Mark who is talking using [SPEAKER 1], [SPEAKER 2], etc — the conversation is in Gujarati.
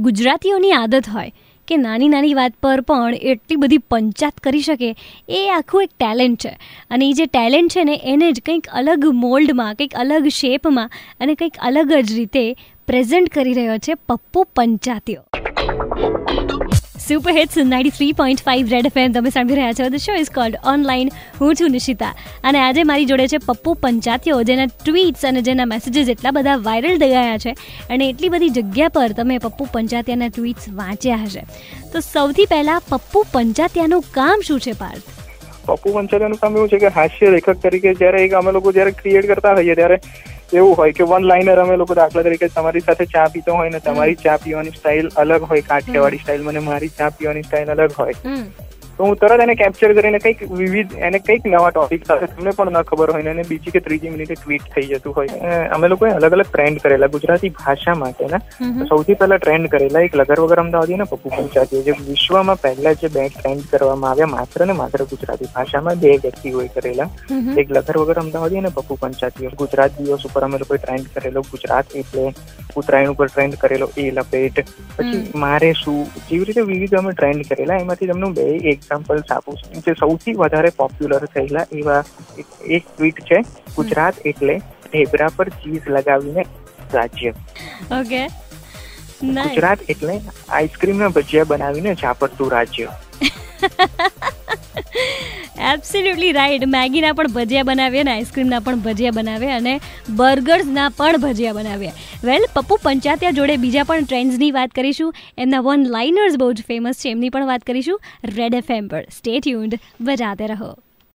[SPEAKER 1] ગુજરાતીઓની આદત હોય કે નાની નાની વાત પર પણ એટલી બધી પંચાત કરી શકે, એ આખું એક ટેલેન્ટ છે. અને એ જે ટેલેન્ટ છે ને, એને જ કંઈક અલગ મોલ્ડમાં, કંઈક અલગ શેપમાં અને કંઈક અલગ જ રીતે પ્રેઝન્ટ કરી રહ્યો છે Pappu પંચાતીઓ. Super hits ninety three point five red FM તમે સાંભળી રહ્યા છો? The show is called online હું છું નિશિતા. અને આજે મારી જોડે છે પપ્પુ પંચાતીઓ, જેના ટ્વીટ્સ અને જેના મેસેજીસ એટલા બધા વાયરલ થઈ ગયા છે અને એટલી બધી જગ્યા પર તમે પપ્પુ પંચાતિયાના ટ્વીટ્સ વાંચ્યા હશે. તો સૌથી પહેલાં પપ્પુ પંચાતિયાનું કામ શું છે, પાર્થ?
[SPEAKER 2] પપ્પુ પંચાયતનું કામ એવું છે કે હાસ્ય લેખક તરીકે જ્યારે એક અમે લોકો જ્યારે ક્રિએટ કરતા હોઈએ ત્યારે એવું હોય કે વન લાઇનર અમે લોકો દાખલા તરીકે તમારી સાથે ચા પીતો હોય ને તમારી ચા પીવાની સ્ટાઇલ અલગ હોય કાઠિયાવાડી સ્ટાઇલ મને મારી ચા પીવાની સ્ટાઇલ અલગ હોય. તો હું તરત એને કેપ્ચર કરીને કંઈક વિવિધ એને કંઈક નવા ટોપિક સાથે તમને પણ ન ખબર હોય ને બીજી કે ત્રીજી મિનિટે ટ્વીટ થઈ જતું હોય. અમે લોકોએ અલગ અલગ ટ્રેન્ડ કરેલા ગુજરાતી ભાષા માટેના. સૌથી પહેલા ટ્રેન્ડ કરેલા એક લગર વગર અમદાવાદી ને પપ્પુ પંચાતી જે વિશ્વમાં પહેલા જે બે ટ્રેન્ડ કરવામાં આવ્યા માત્ર ને માત્ર ગુજરાતી ભાષામાં બે વ્યક્તિઓએ કરેલા. એક લગર વગર અમદાવાદી અને પપ્પુ પંચાતી ગુજરાત દિવસ ઉપર અમે લોકોએ ટ્રેન્ડ કરેલો ગુજરાત એટલે ઉત્તરાયણ ઉપર ટ્રેન્ડ કરેલો એ લપેટ. પછી મારે શું જેવી રીતે વિવિધ અમે ટ્રેન્ડ કરેલા એમાંથી તમને બે એક એક્ઝામ્પલ્સ આપું છું જે સૌથી વધારે પોપ્યુલર થયેલા એવા એક ટ્વીટ છે ગુજરાત એટલે ઢેબરા પર ચીઝ લગાવીને રાજ્ય.
[SPEAKER 1] ઓકે
[SPEAKER 2] ગુજરાત એટલે આઈસ્ક્રીમ ના ભજીયા બનાવીને ઝાપટતું રાજ્ય.
[SPEAKER 1] એબ્સોલ્યુટલી રાઈટ મેગીના પણ ભજીયા બનાવીએ અને આઈસ્ક્રીમના પણ ભજીયા બનાવીએ અને બર્ગર્સના પણ ભજીયા બનાવીએ. વેલ પપ્પુ પંચાતિયા જોડે બીજા પણ ટ્રેન્ડ્સની વાત કરીશું. એમના વન લાઇનર્સ બહુ જ ફેમસ છે. એમની પણ વાત કરીશું. રેડ એફ એમ પર. સ્ટે ટ્યુન્ડ બજાતે રહો.